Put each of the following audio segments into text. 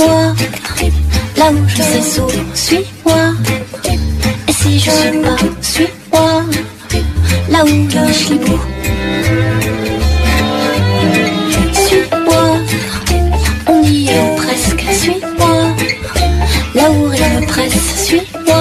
Là où je sais souvent, suis-moi. Et si je suis pas, suis-moi, là où je suis beau. Suis-moi, on y est presque, suis-moi. Là où rien ne presse, suis-moi.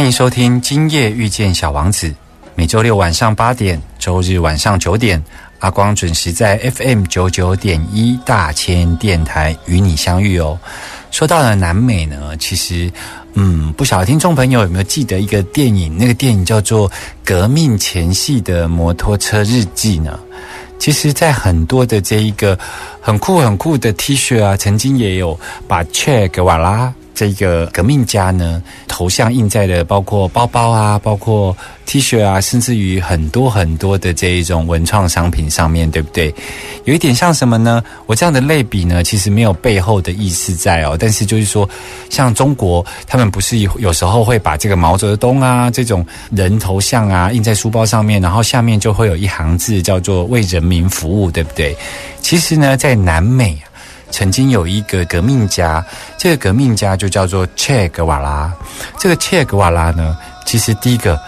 欢迎收听《今夜遇见小王子》，每周六晚上八点，周日晚上九点，阿光准时在 FM 九九点一大千电台与你相遇哦。说到了南美呢，其实，嗯，不晓得听众朋友有没有记得一个电影？那个电影叫做《革命前夕的摩托车日记》呢？其实，在很多的这一个很酷很酷的 T 恤啊，曾经也有把 Che Guevara 这个革命家呢头像印在了包括包包啊，包括 T 恤啊，甚至于很多很多的这一种文创商品上面，对不对？有一点像什么呢？我这样的类比呢，其实没有背后的意思在哦，但是就是说，像中国，他们不是有时候会把这个毛泽东啊这种人头像啊印在书包上面，然后下面就会有一行字叫做“为人民服务”，对不对？其实呢，在南美啊。曾经有一个革命家，这个革命家就叫做切格瓦拉。这个切格瓦拉呢，其实第一个，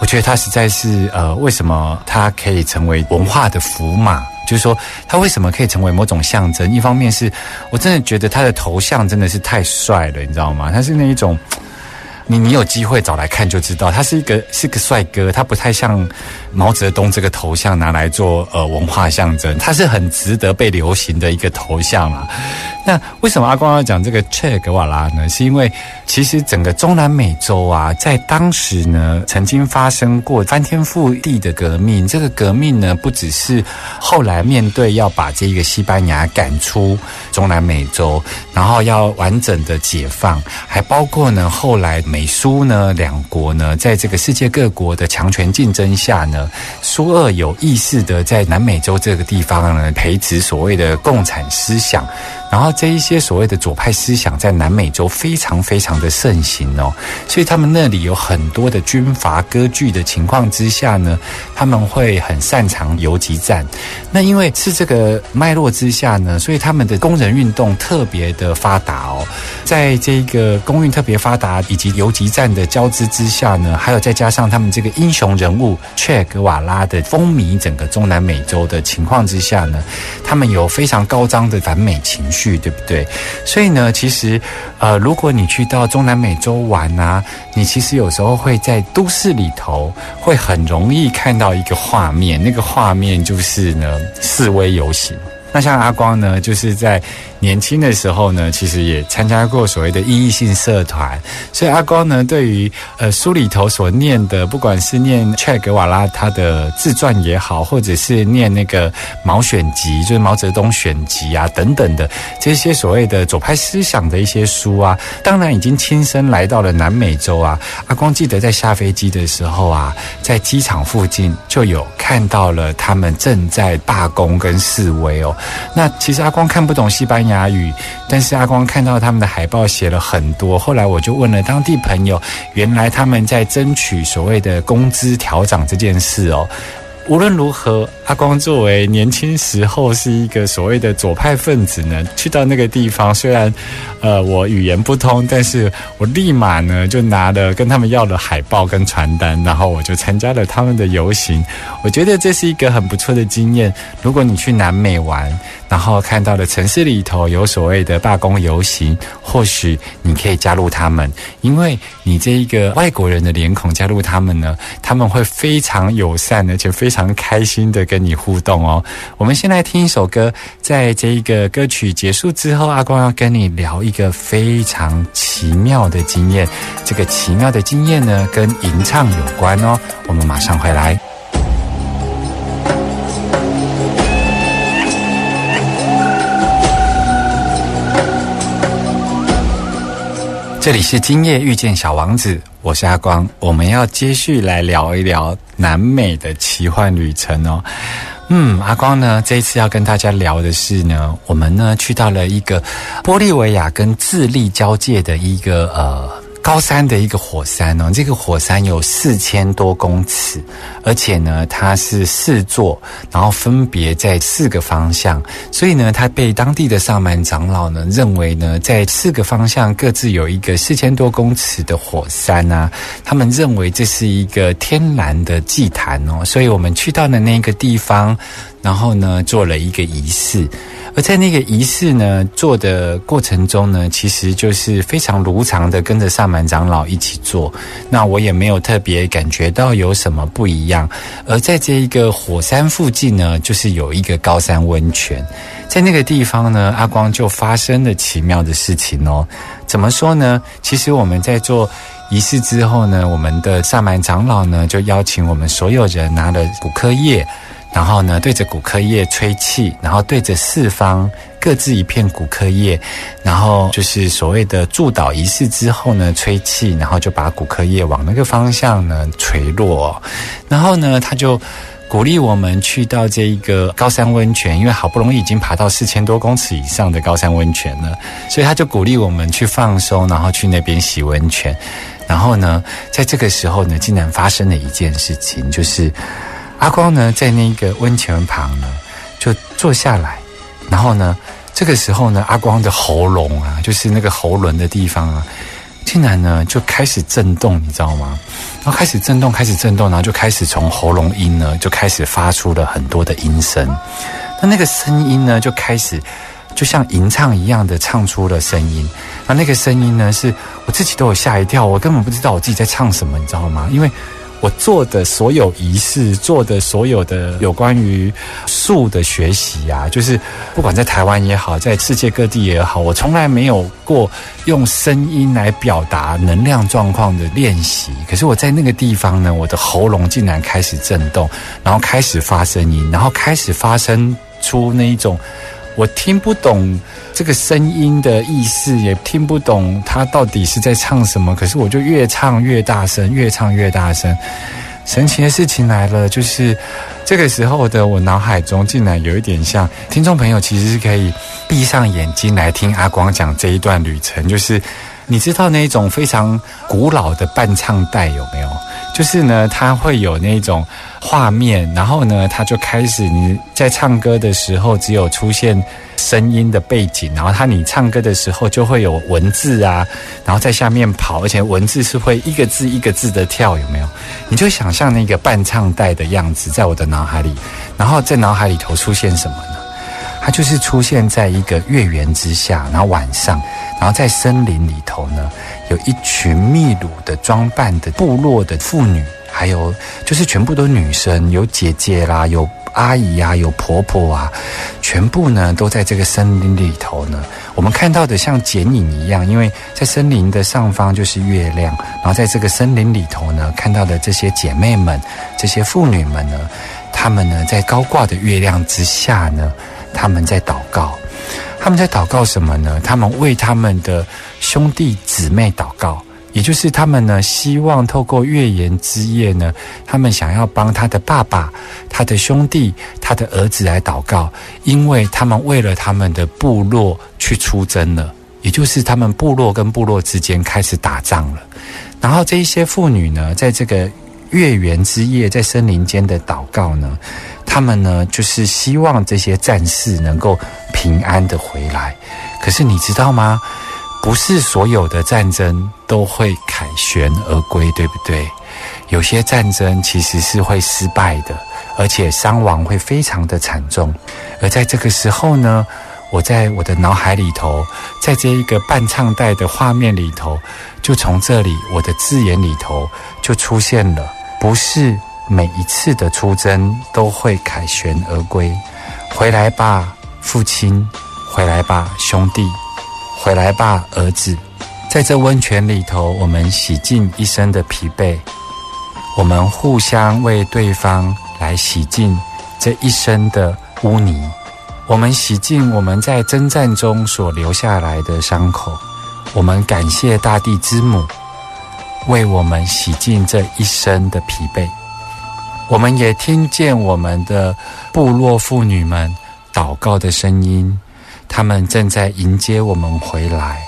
我觉得他实在是呃，为什么他可以成为文化的符码？就是说，他为什么可以成为某种象征？一方面是我真的觉得他的头像真的是太帅了，你知道吗？他是那一种。你你有机会找来看就知道，他是一个是个帅哥，他不太像毛泽东这个头像拿来做呃文化象征，他是很值得被流行的一个头像啊。那为什么阿光要讲这个切格瓦拉呢？是因为其实整个中南美洲啊，在当时呢，曾经发生过翻天覆地的革命。这个革命呢，不只是后来面对要把这个西班牙赶出中南美洲，然后要完整的解放，还包括呢后来美美苏呢两国呢，在这个世界各国的强权竞争下呢，苏俄有意识的在南美洲这个地方呢，培植所谓的共产思想。然后这一些所谓的左派思想在南美洲非常非常的盛行哦，所以他们那里有很多的军阀割据的情况之下呢，他们会很擅长游击战。那因为是这个脉络之下呢，所以他们的工人运动特别的发达哦。在这个工运特别发达以及游击战的交织之下呢，还有再加上他们这个英雄人物切格瓦拉的风靡整个中南美洲的情况之下呢，他们有非常高涨的反美情绪。对不对？所以呢，其实，呃，如果你去到中南美洲玩啊，你其实有时候会在都市里头，会很容易看到一个画面，那个画面就是呢示威游行。那像阿光呢，就是在年轻的时候呢，其实也参加过所谓的意义性社团，所以阿光呢，对于呃书里头所念的，不管是念切格瓦拉他的自传也好，或者是念那个毛选集，就是毛泽东选集啊等等的这些所谓的左派思想的一些书啊，当然已经亲身来到了南美洲啊。阿光记得在下飞机的时候啊，在机场附近就有看到了他们正在罢工跟示威哦。那其实阿光看不懂西班牙语，但是阿光看到他们的海报写了很多。后来我就问了当地朋友，原来他们在争取所谓的工资调涨这件事哦。无论如何，阿光作为年轻时候是一个所谓的左派分子呢，去到那个地方，虽然，呃，我语言不通，但是我立马呢就拿了跟他们要了海报跟传单，然后我就参加了他们的游行。我觉得这是一个很不错的经验。如果你去南美玩，然后看到了城市里头有所谓的罢工游行，或许你可以加入他们，因为你这一个外国人的脸孔加入他们呢，他们会非常友善，而且非常开心的跟你互动哦。我们先来听一首歌，在这一个歌曲结束之后，阿光要跟你聊一个非常奇妙的经验。这个奇妙的经验呢，跟吟唱有关哦。我们马上回来。这里是今夜遇见小王子，我是阿光，我们要接续来聊一聊南美的奇幻旅程哦。嗯，阿光呢，这一次要跟大家聊的是呢，我们呢去到了一个玻利维亚跟智利交界的一个呃。高山的一个火山哦，这个火山有四千多公尺，而且呢，它是四座，然后分别在四个方向，所以呢，它被当地的萨满长老呢认为呢，在四个方向各自有一个四千多公尺的火山啊，他们认为这是一个天然的祭坛哦，所以我们去到的那个地方，然后呢，做了一个仪式。而在那个仪式呢做的过程中呢，其实就是非常如常的跟着萨满长老一起做。那我也没有特别感觉到有什么不一样。而在这一个火山附近呢，就是有一个高山温泉，在那个地方呢，阿光就发生了奇妙的事情哦。怎么说呢？其实我们在做仪式之后呢，我们的萨满长老呢就邀请我们所有人拿了骨科叶。然后呢，对着骨科叶吹气，然后对着四方各自一片骨科叶，然后就是所谓的祝祷仪式之后呢，吹气，然后就把骨科叶往那个方向呢垂落。然后呢，他就鼓励我们去到这一个高山温泉，因为好不容易已经爬到四千多公尺以上的高山温泉了，所以他就鼓励我们去放松，然后去那边洗温泉。然后呢，在这个时候呢，竟然发生了一件事情，就是。阿光呢，在那个温泉旁呢，就坐下来，然后呢，这个时候呢，阿光的喉咙啊，就是那个喉轮的地方啊，竟然呢就开始震动，你知道吗？然后开始震动，开始震动，然后就开始从喉咙音呢，就开始发出了很多的音声。那那个声音呢，就开始就像吟唱一样的唱出了声音。那那个声音呢，是我自己都有吓一跳，我根本不知道我自己在唱什么，你知道吗？因为。我做的所有仪式，做的所有的有关于术的学习啊，就是不管在台湾也好，在世界各地也好，我从来没有过用声音来表达能量状况的练习。可是我在那个地方呢，我的喉咙竟然开始震动，然后开始发声音，然后开始发生出那一种。我听不懂这个声音的意思，也听不懂他到底是在唱什么。可是我就越唱越大声，越唱越大声。神奇的事情来了，就是这个时候的我脑海中竟然有一点像听众朋友，其实是可以闭上眼睛来听阿光讲这一段旅程。就是你知道那种非常古老的伴唱带有没有？就是呢，它会有那种画面，然后呢，它就开始你在唱歌的时候，只有出现声音的背景，然后它你唱歌的时候就会有文字啊，然后在下面跑，而且文字是会一个字一个字的跳，有没有？你就想象那个伴唱带的样子在我的脑海里，然后在脑海里头出现什么呢？它就是出现在一个月圆之下，然后晚上，然后在森林里头呢。有一群秘鲁的装扮的部落的妇女，还有就是全部都女生，有姐姐啦，有阿姨啊，有婆婆啊，全部呢都在这个森林里头呢。我们看到的像剪影一样，因为在森林的上方就是月亮，然后在这个森林里头呢，看到的这些姐妹们、这些妇女们呢，她们呢在高挂的月亮之下呢，他们在祷告。他们在祷告什么呢？他们为他们的兄弟姊妹祷告。也就是他们呢，希望透过月圆之夜呢，他们想要帮他的爸爸、他的兄弟、他的儿子来祷告，因为他们为了他们的部落去出征了，也就是他们部落跟部落之间开始打仗了。然后这一些妇女呢，在这个月圆之夜，在森林间的祷告呢，他们呢就是希望这些战士能够平安的回来。可是你知道吗？不是所有的战争都会凯旋而归，对不对？有些战争其实是会失败的，而且伤亡会非常的惨重。而在这个时候呢，我在我的脑海里头，在这一个伴唱带的画面里头，就从这里我的字眼里头就出现了：不是每一次的出征都会凯旋而归。回来吧，父亲；回来吧，兄弟。回来吧，儿子，在这温泉里头，我们洗尽一身的疲惫，我们互相为对方来洗净这一身的污泥，我们洗净我们在征战中所留下来的伤口，我们感谢大地之母为我们洗净这一身的疲惫，我们也听见我们的部落妇女们祷告的声音。他们正在迎接我们回来，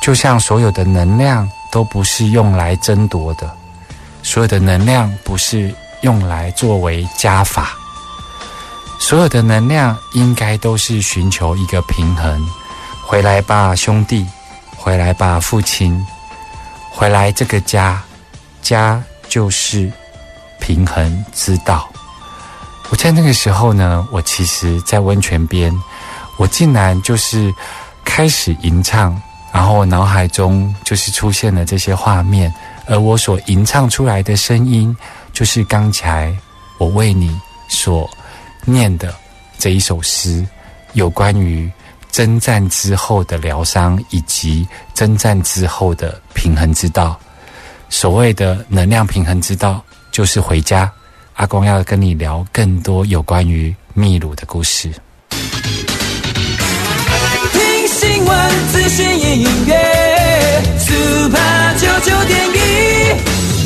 就像所有的能量都不是用来争夺的，所有的能量不是用来作为加法，所有的能量应该都是寻求一个平衡。回来吧，兄弟！回来吧，父亲！回来这个家，家就是平衡之道。我在那个时候呢，我其实，在温泉边。我竟然就是开始吟唱，然后我脑海中就是出现了这些画面，而我所吟唱出来的声音，就是刚才我为你所念的这一首诗，有关于征战之后的疗伤，以及征战之后的平衡之道。所谓的能量平衡之道，就是回家。阿公要跟你聊更多有关于秘鲁的故事。听新闻资讯音乐，Super 九九点一，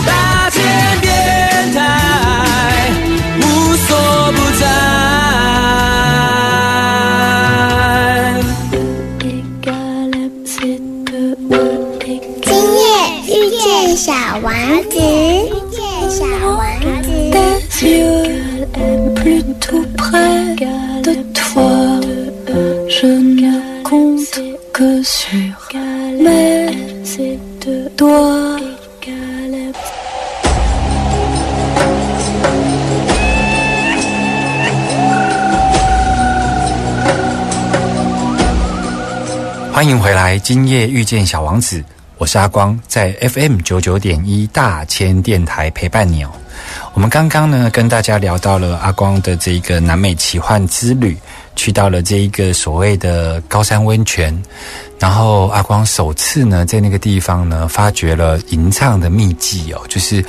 大千电台，无所不在。小王子，遇见小王子。欢迎回来，今夜遇见小王子，我是阿光，在 FM 九九点一大千电台陪伴你哦。我们刚刚呢，跟大家聊到了阿光的这一个南美奇幻之旅。去到了这一个所谓的高山温泉，然后阿光首次呢在那个地方呢发掘了吟唱的秘技哦，就是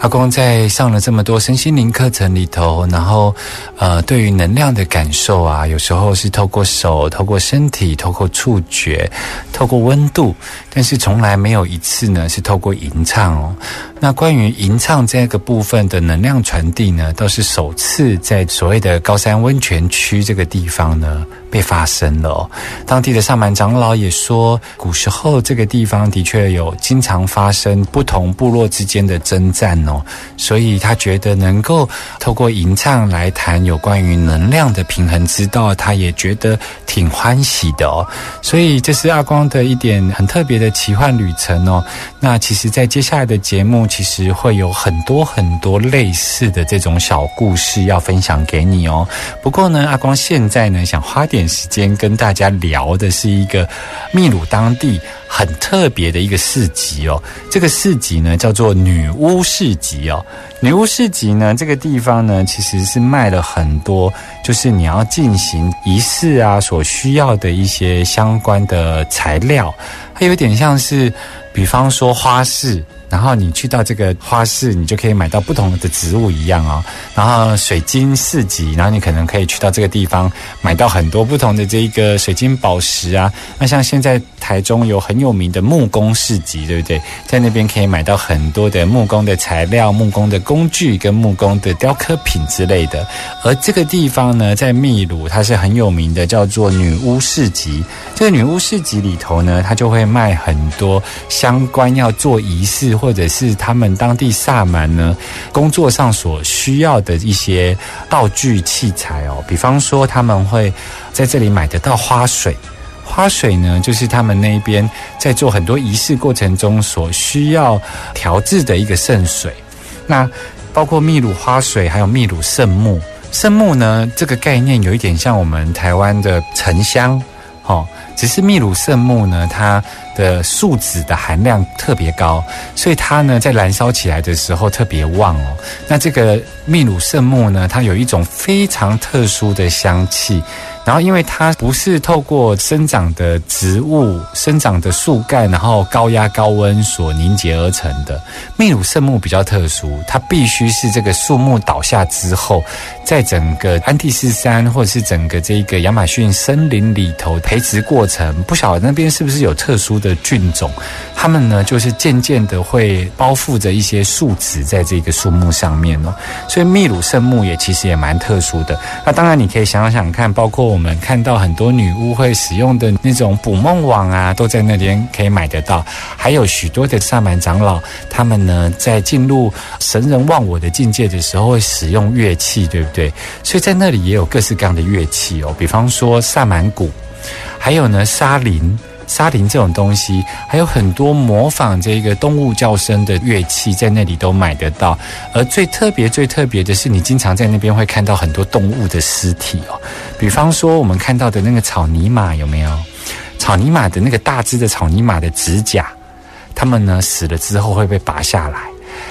阿光在上了这么多身心灵课程里头，然后呃对于能量的感受啊，有时候是透过手、透过身体、透过触觉、透过温度，但是从来没有一次呢是透过吟唱哦。那关于吟唱这个部分的能量传递呢，倒是首次在所谓的高山温泉区这个地方呢。被发生了，当地的上满长老也说，古时候这个地方的确有经常发生不同部落之间的征战哦，所以他觉得能够透过吟唱来谈有关于能量的平衡之道，他也觉得挺欢喜的哦。所以这是阿光的一点很特别的奇幻旅程哦。那其实，在接下来的节目，其实会有很多很多类似的这种小故事要分享给你哦。不过呢，阿光现在呢，想花点。点时间跟大家聊的是一个秘鲁当地很特别的一个市集哦。这个市集呢叫做女巫市集哦。女巫市集呢这个地方呢其实是卖了很多，就是你要进行仪式啊所需要的一些相关的材料，它有点像是，比方说花市。然后你去到这个花市，你就可以买到不同的植物一样哦。然后水晶市集，然后你可能可以去到这个地方买到很多不同的这一个水晶宝石啊。那像现在台中有很有名的木工市集，对不对？在那边可以买到很多的木工的材料、木工的工具跟木工的雕刻品之类的。而这个地方呢，在秘鲁它是很有名的，叫做女巫市集。这个女巫市集里头呢，它就会卖很多相关要做仪式。或者是他们当地萨满呢，工作上所需要的一些道具器材哦，比方说他们会在这里买得到花水，花水呢就是他们那边在做很多仪式过程中所需要调制的一个圣水。那包括秘鲁花水，还有秘鲁圣木。圣木呢这个概念有一点像我们台湾的沉香，哦，只是秘鲁圣木呢它。的树脂的含量特别高，所以它呢在燃烧起来的时候特别旺哦。那这个秘鲁圣木呢，它有一种非常特殊的香气。然后，因为它不是透过生长的植物、生长的树干，然后高压高温所凝结而成的秘鲁圣木比较特殊，它必须是这个树木倒下之后，在整个安第斯山或者是整个这个亚马逊森林里头培植过程，不晓得那边是不是有特殊的菌种，它们呢就是渐渐的会包覆着一些树脂在这个树木上面哦，所以秘鲁圣木也其实也蛮特殊的。那当然你可以想想看，包括。我们看到很多女巫会使用的那种捕梦网啊，都在那边可以买得到。还有许多的萨满长老，他们呢在进入神人忘我的境界的时候，会使用乐器，对不对？所以在那里也有各式各样的乐器哦，比方说萨满鼓，还有呢沙林。沙林这种东西，还有很多模仿这个动物叫声的乐器，在那里都买得到。而最特别、最特别的是，你经常在那边会看到很多动物的尸体哦。比方说，我们看到的那个草泥马有没有？草泥马的那个大只的草泥马的指甲，它们呢死了之后会被拔下来。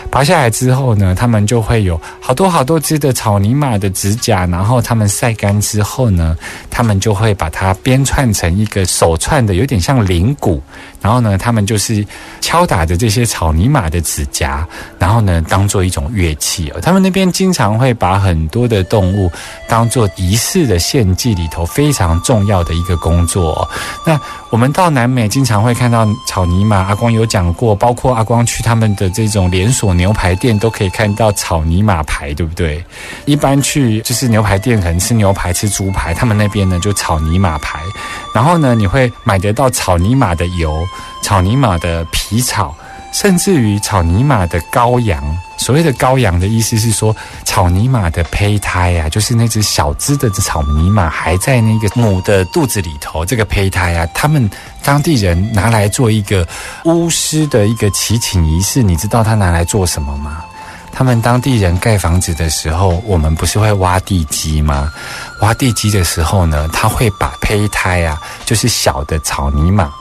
拔下来之后呢，他们就会有好多好多只的草泥马的指甲，然后他们晒干之后呢，他们就会把它编串成一个手串的，有点像铃鼓。然后呢，他们就是敲打着这些草泥马的指甲，然后呢，当做一种乐器哦。他们那边经常会把很多的动物当做仪式的献祭里头非常重要的一个工作。那我们到南美经常会看到草泥马，阿光有讲过，包括阿光去他们的这种连所牛排店都可以看到草泥马排，对不对？一般去就是牛排店可能吃牛排吃猪排，他们那边呢就草泥马排。然后呢，你会买得到草泥马的油、草泥马的皮草，甚至于草泥马的羔羊。所谓的羔羊的意思是说，草泥马的胚胎啊，就是那只小只的草泥马还在那个母的肚子里头，这个胚胎啊，他们当地人拿来做一个巫师的一个祈请仪式。你知道他拿来做什么吗？他们当地人盖房子的时候，我们不是会挖地基吗？挖地基的时候呢，他会把胚胎啊，就是小的草泥马，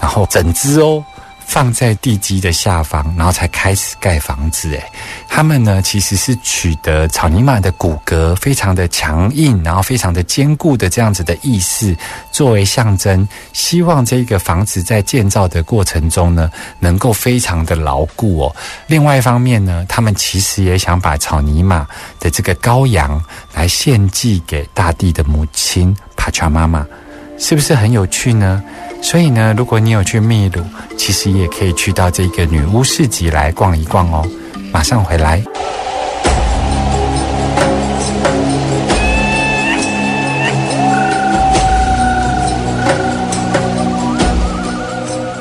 然后整只哦。放在地基的下方，然后才开始盖房子。诶，他们呢其实是取得草泥马的骨骼非常的强硬，然后非常的坚固的这样子的意思作为象征，希望这个房子在建造的过程中呢能够非常的牢固哦。另外一方面呢，他们其实也想把草泥马的这个羔羊来献祭给大地的母亲帕恰妈妈，是不是很有趣呢？所以呢，如果你有去秘鲁，其实也可以去到这个女巫市集来逛一逛哦。马上回来，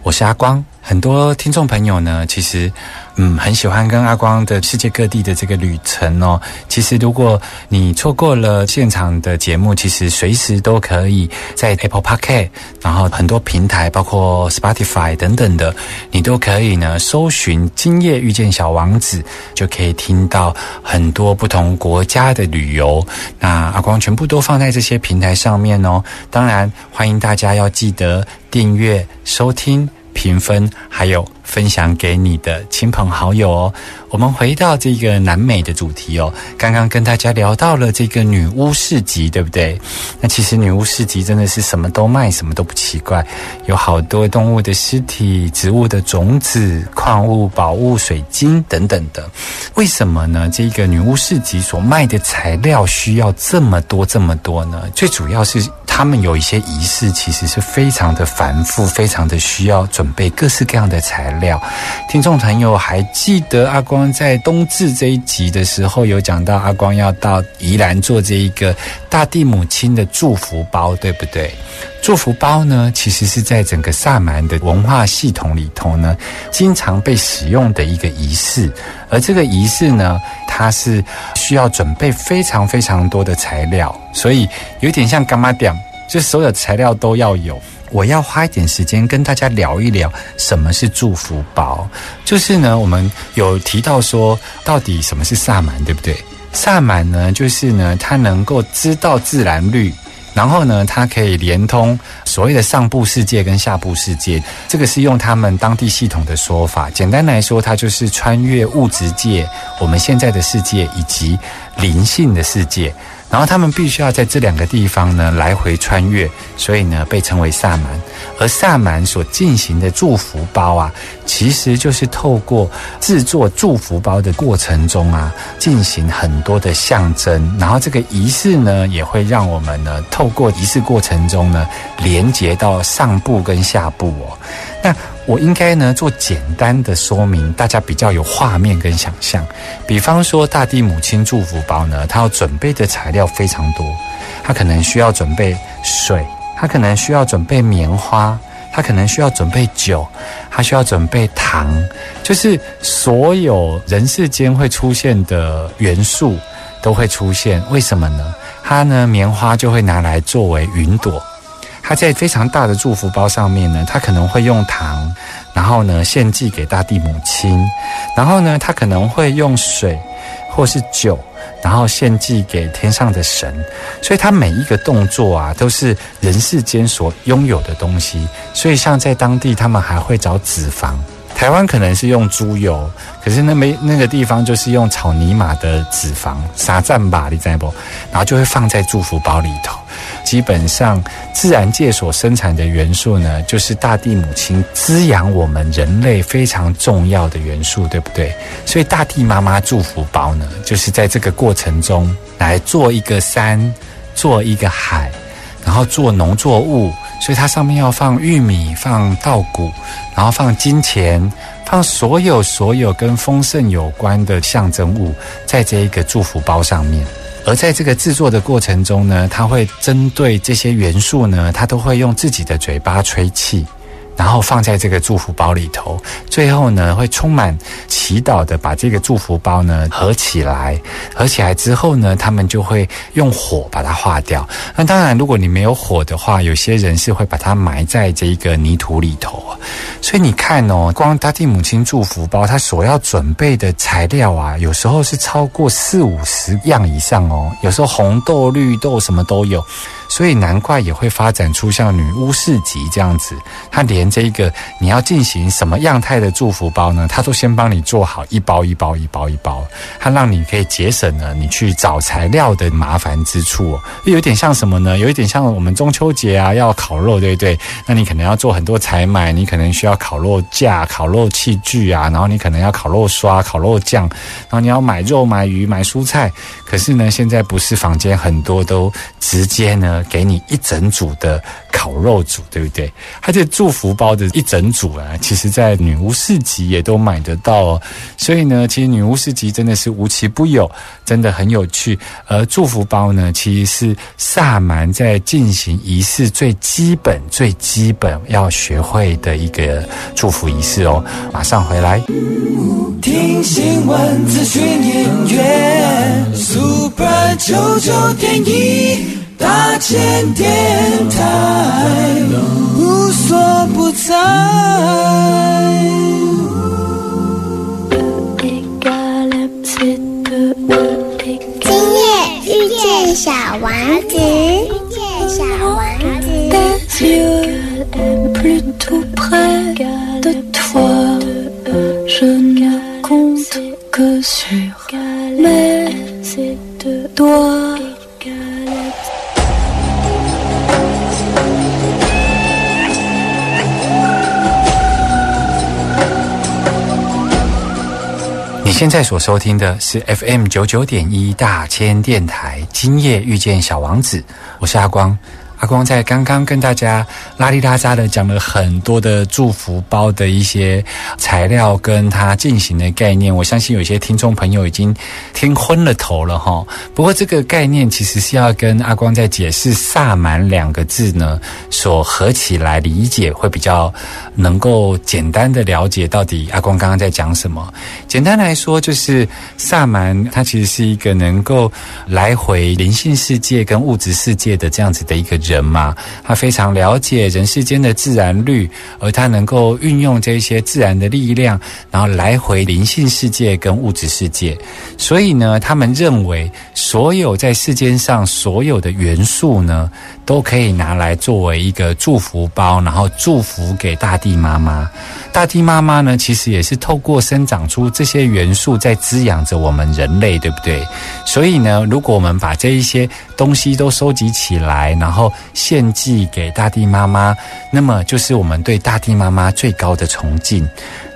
我是阿光。很多听众朋友呢，其实。嗯，很喜欢跟阿光的世界各地的这个旅程哦。其实，如果你错过了现场的节目，其实随时都可以在 Apple Podcast，然后很多平台，包括 Spotify 等等的，你都可以呢搜寻“今夜遇见小王子”，就可以听到很多不同国家的旅游。那阿光全部都放在这些平台上面哦。当然，欢迎大家要记得订阅收听。评分，还有分享给你的亲朋好友哦。我们回到这个南美的主题哦，刚刚跟大家聊到了这个女巫市集，对不对？那其实女巫市集真的是什么都卖，什么都不奇怪，有好多动物的尸体、植物的种子、矿物、宝物、水晶等等的。为什么呢？这个女巫市集所卖的材料需要这么多这么多呢？最主要是他们有一些仪式，其实是非常的繁复，非常的需要准备各式各样的材料。料听众朋友还记得阿光在冬至这一集的时候有讲到，阿光要到宜兰做这一个大地母亲的祝福包，对不对？祝福包呢，其实是在整个萨满的文化系统里头呢，经常被使用的一个仪式。而这个仪式呢，它是需要准备非常非常多的材料，所以有点像干妈店，就所有材料都要有。我要花一点时间跟大家聊一聊什么是祝福包。就是呢，我们有提到说，到底什么是萨满，对不对？萨满呢，就是呢，他能够知道自然律。然后呢，它可以连通所谓的上部世界跟下部世界，这个是用他们当地系统的说法。简单来说，它就是穿越物质界、我们现在的世界以及灵性的世界。然后他们必须要在这两个地方呢来回穿越，所以呢被称为萨满。而萨满所进行的祝福包啊，其实就是透过制作祝福包的过程中啊，进行很多的象征。然后这个仪式呢，也会让我们呢透过仪式过程中呢，连接到上部跟下部哦。那我应该呢做简单的说明，大家比较有画面跟想象。比方说，大地母亲祝福包呢，它要准备的材料非常多，它可能需要准备水，它可能需要准备棉花，它可能需要准备酒，它需要准备糖，就是所有人世间会出现的元素都会出现。为什么呢？它呢，棉花就会拿来作为云朵。他在非常大的祝福包上面呢，他可能会用糖，然后呢献祭给大地母亲，然后呢他可能会用水或是酒，然后献祭给天上的神，所以他每一个动作啊都是人世间所拥有的东西，所以像在当地他们还会找脂肪。台湾可能是用猪油，可是那没那个地方就是用草泥马的脂肪，撒赞吧，你知不？然后就会放在祝福包里头。基本上，自然界所生产的元素呢，就是大地母亲滋养我们人类非常重要的元素，对不对？所以大地妈妈祝福包呢，就是在这个过程中来做一个山，做一个海，然后做农作物。所以它上面要放玉米，放稻谷，然后放金钱，放所有所有跟丰盛有关的象征物，在这一个祝福包上面。而在这个制作的过程中呢，他会针对这些元素呢，他都会用自己的嘴巴吹气。然后放在这个祝福包里头，最后呢会充满祈祷的把这个祝福包呢合起来，合起来之后呢，他们就会用火把它化掉。那当然，如果你没有火的话，有些人是会把它埋在这个泥土里头。所以你看哦，光他替母亲祝福包，他所要准备的材料啊，有时候是超过四五十样以上哦，有时候红豆、绿豆什么都有。所以难怪也会发展出像女巫市集这样子，它连这一个你要进行什么样态的祝福包呢？它都先帮你做好一包一包一包一包，它让你可以节省了你去找材料的麻烦之处。有点像什么呢？有一点像我们中秋节啊要烤肉，对不对？那你可能要做很多采买，你可能需要烤肉架、烤肉器具啊，然后你可能要烤肉刷、烤肉酱，然后你要买肉、买鱼、买蔬菜。可是呢，现在不是坊间很多都直接呢。给你一整组的烤肉组，对不对？它这祝福包的一整组啊，其实在女巫市集也都买得到哦。所以呢，其实女巫市集真的是无奇不有，真的很有趣。而祝福包呢，其实是萨满在进行仪式最基本、最基本要学会的一个祝福仪式哦。马上回来，听新闻、资讯、音乐，Super 九九点一。大千电台无所不在。今夜遇见小王子，遇见小王子。现在所收听的是 FM 九九点一大千电台，今夜遇见小王子，我是阿光。阿光在刚刚跟大家拉里拉扎的讲了很多的祝福包的一些材料，跟它进行的概念。我相信有些听众朋友已经听昏了头了哈。不过这个概念其实是要跟阿光在解释“萨满”两个字呢所合起来理解，会比较能够简单的了解到底阿光刚刚在讲什么。简单来说，就是萨满它其实是一个能够来回灵性世界跟物质世界的这样子的一个。人嘛，他非常了解人世间的自然律，而他能够运用这些自然的力量，然后来回灵性世界跟物质世界。所以呢，他们认为所有在世间上所有的元素呢，都可以拿来作为一个祝福包，然后祝福给大地妈妈。大地妈妈呢，其实也是透过生长出这些元素，在滋养着我们人类，对不对？所以呢，如果我们把这一些东西都收集起来，然后献祭给大地妈妈，那么就是我们对大地妈妈最高的崇敬。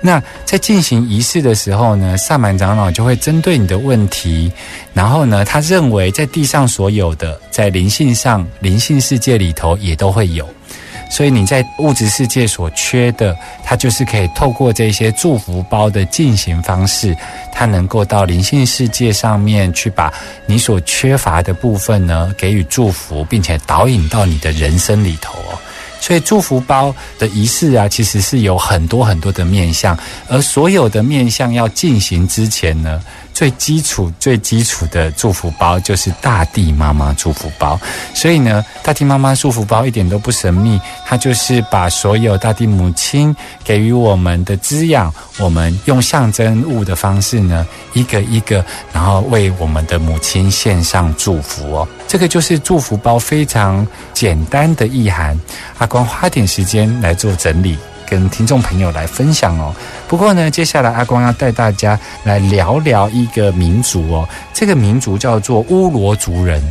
那在进行仪式的时候呢，萨满长老就会针对你的问题，然后呢，他认为在地上所有的，在灵性上、灵性世界里头也都会有。所以你在物质世界所缺的，它就是可以透过这些祝福包的进行方式，它能够到灵性世界上面去，把你所缺乏的部分呢给予祝福，并且导引到你的人生里头哦。所以祝福包的仪式啊，其实是有很多很多的面向，而所有的面向要进行之前呢。最基础、最基础的祝福包就是大地妈妈祝福包，所以呢，大地妈妈祝福包一点都不神秘，它就是把所有大地母亲给予我们的滋养，我们用象征物的方式呢，一个一个，然后为我们的母亲献上祝福哦。这个就是祝福包非常简单的意涵。阿光花点时间来做整理。跟听众朋友来分享哦。不过呢，接下来阿光要带大家来聊聊一个民族哦。这个民族叫做乌罗族人。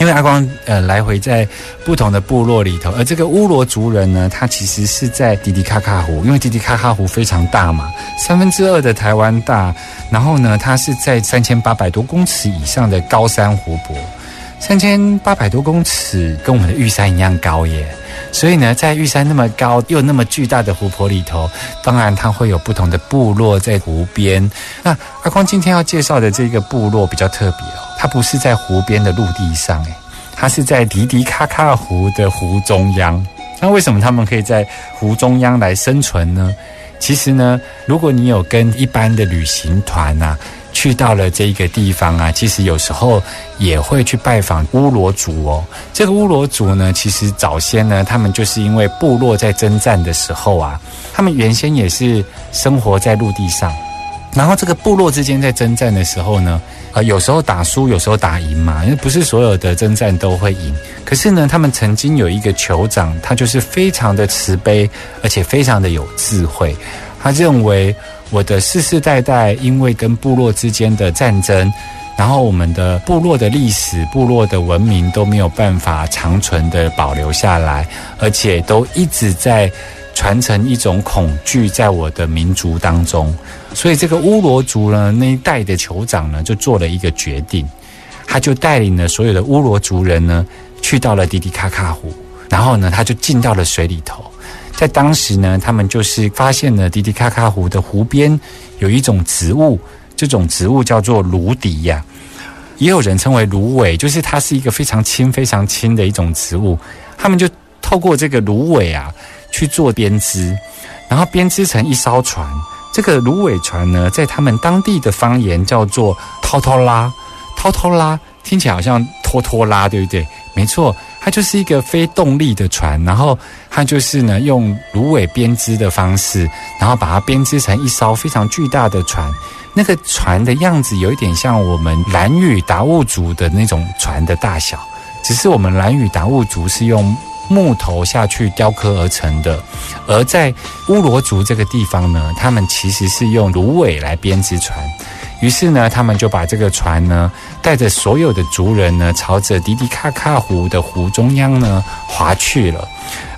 因为阿光呃来回在不同的部落里头，而这个乌罗族人呢，他其实是在迪迪卡卡湖，因为迪迪卡卡湖非常大嘛，三分之二的台湾大。然后呢，它是在三千八百多公尺以上的高山湖泊，三千八百多公尺跟我们的玉山一样高耶。所以呢，在玉山那么高又那么巨大的湖泊里头，当然它会有不同的部落在湖边。那阿光今天要介绍的这个部落比较特别哦，它不是在湖边的陆地上，诶，它是在迪迪卡卡湖的湖中央。那为什么他们可以在湖中央来生存呢？其实呢，如果你有跟一般的旅行团啊。去到了这一个地方啊，其实有时候也会去拜访乌罗族哦。这个乌罗族呢，其实早先呢，他们就是因为部落在征战的时候啊，他们原先也是生活在陆地上，然后这个部落之间在征战的时候呢，呃，有时候打输，有时候打赢嘛，因为不是所有的征战都会赢。可是呢，他们曾经有一个酋长，他就是非常的慈悲，而且非常的有智慧，他认为。我的世世代代因为跟部落之间的战争，然后我们的部落的历史、部落的文明都没有办法长存的保留下来，而且都一直在传承一种恐惧在我的民族当中。所以这个乌罗族呢，那一代的酋长呢，就做了一个决定，他就带领了所有的乌罗族人呢，去到了迪迪卡卡湖，然后呢，他就进到了水里头。在当时呢，他们就是发现了迪迪卡卡湖的湖边有一种植物，这种植物叫做芦笛呀，也有人称为芦苇，就是它是一个非常轻、非常轻的一种植物。他们就透过这个芦苇啊去做编织，然后编织成一艘船。这个芦苇船呢，在他们当地的方言叫做“涛涛拉”，涛涛拉听起来好像拖拖拉，对不对？没错。它就是一个非动力的船，然后它就是呢用芦苇编织的方式，然后把它编织成一艘非常巨大的船。那个船的样子有一点像我们蓝屿达悟族的那种船的大小，只是我们蓝屿达悟族是用木头下去雕刻而成的，而在乌罗族这个地方呢，他们其实是用芦苇来编织船。于是呢，他们就把这个船呢，带着所有的族人呢，朝着迪迪卡卡湖的湖中央呢划去了。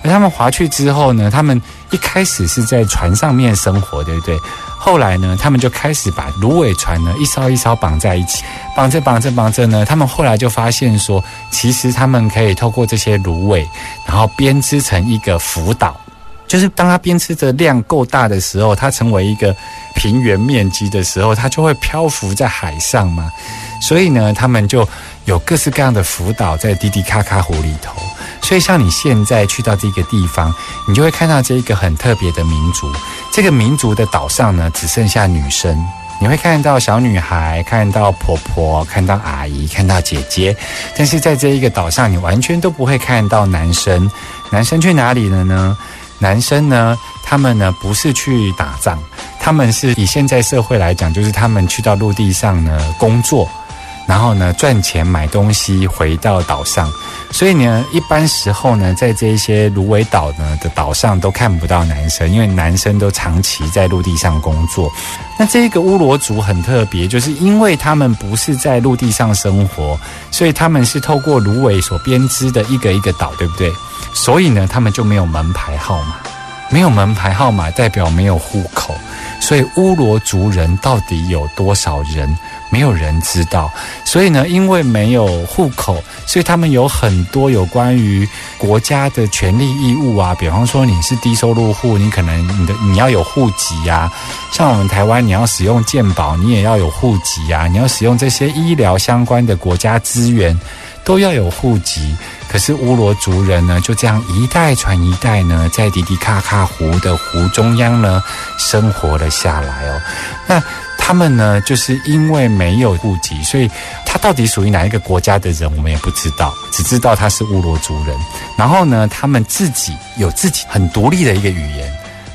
而他们划去之后呢，他们一开始是在船上面生活，对不对？后来呢，他们就开始把芦苇船呢一艘一艘绑在一起，绑着绑着绑着呢，他们后来就发现说，其实他们可以透过这些芦苇，然后编织成一个浮岛。就是当它编织的量够大的时候，它成为一个平原面积的时候，它就会漂浮在海上嘛。所以呢，他们就有各式各样的浮岛在滴滴卡卡湖里头。所以像你现在去到这个地方，你就会看到这一个很特别的民族。这个民族的岛上呢，只剩下女生。你会看到小女孩，看到婆婆，看到阿姨，看到姐姐。但是在这一个岛上，你完全都不会看到男生。男生去哪里了呢？男生呢，他们呢不是去打仗，他们是以现在社会来讲，就是他们去到陆地上呢工作，然后呢赚钱买东西回到岛上。所以呢，一般时候呢，在这一些芦苇岛呢的岛上都看不到男生，因为男生都长期在陆地上工作。那这个乌罗族很特别，就是因为他们不是在陆地上生活，所以他们是透过芦苇所编织的一个一个岛，对不对？所以呢，他们就没有门牌号码，没有门牌号码代表没有户口，所以乌罗族人到底有多少人，没有人知道。所以呢，因为没有户口，所以他们有很多有关于国家的权利义务啊，比方说你是低收入户，你可能你的你要有户籍呀，像我们台湾你要使用健保，你也要有户籍呀，你要使用这些医疗相关的国家资源，都要有户籍。可是乌罗族人呢，就这样一代传一代呢，在迪迪卡卡湖的湖中央呢，生活了下来哦。那他们呢，就是因为没有户籍，所以他到底属于哪一个国家的人，我们也不知道，只知道他是乌罗族人。然后呢，他们自己有自己很独立的一个语言，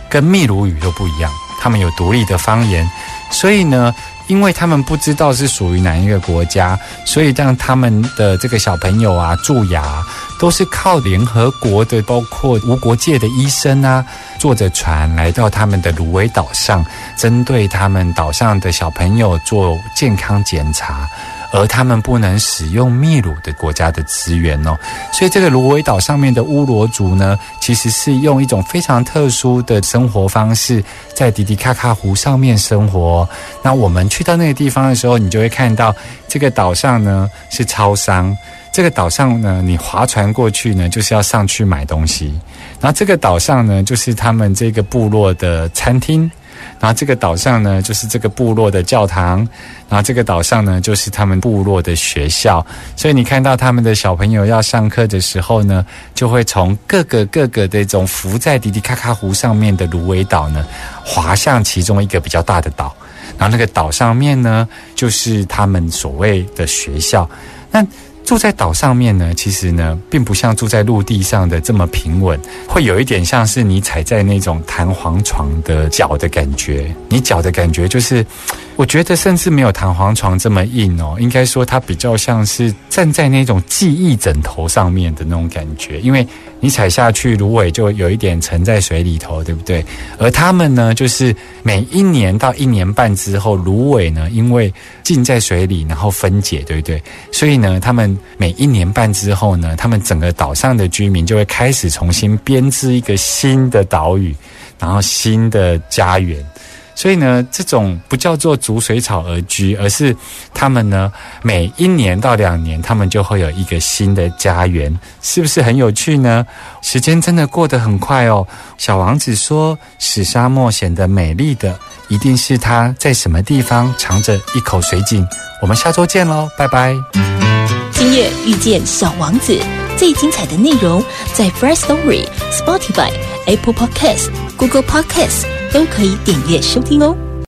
跟秘鲁语都不一样，他们有独立的方言，所以呢。因为他们不知道是属于哪一个国家，所以让他们的这个小朋友啊蛀牙都是靠联合国的，包括无国界的医生啊，坐着船来到他们的芦苇岛上，针对他们岛上的小朋友做健康检查。而他们不能使用秘鲁的国家的资源哦，所以这个芦苇岛上面的乌罗族呢，其实是用一种非常特殊的生活方式，在迪迪卡卡湖上面生活。那我们去到那个地方的时候，你就会看到这个岛上呢是超商，这个岛上呢你划船过去呢就是要上去买东西，然后这个岛上呢就是他们这个部落的餐厅。然后这个岛上呢，就是这个部落的教堂；然后这个岛上呢，就是他们部落的学校。所以你看到他们的小朋友要上课的时候呢，就会从各个各个的这种浮在迪迪卡卡湖上面的芦苇岛呢，滑向其中一个比较大的岛。然后那个岛上面呢，就是他们所谓的学校。那住在岛上面呢，其实呢，并不像住在陆地上的这么平稳，会有一点像是你踩在那种弹簧床的脚的感觉。你脚的感觉就是，我觉得甚至没有弹簧床这么硬哦。应该说，它比较像是站在那种记忆枕头上面的那种感觉，因为。你踩下去，芦苇就有一点沉在水里头，对不对？而他们呢，就是每一年到一年半之后，芦苇呢，因为浸在水里，然后分解，对不对？所以呢，他们每一年半之后呢，他们整个岛上的居民就会开始重新编织一个新的岛屿，然后新的家园。所以呢，这种不叫做逐水草而居，而是他们呢每一年到两年，他们就会有一个新的家园，是不是很有趣呢？时间真的过得很快哦。小王子说：“使沙漠显得美丽的，一定是他在什么地方藏着一口水井。”我们下周见喽，拜拜。今夜遇见小王子，最精彩的内容在 First Story、Spotify、Apple Podcast、Google Podcast。都可以点阅收听哦。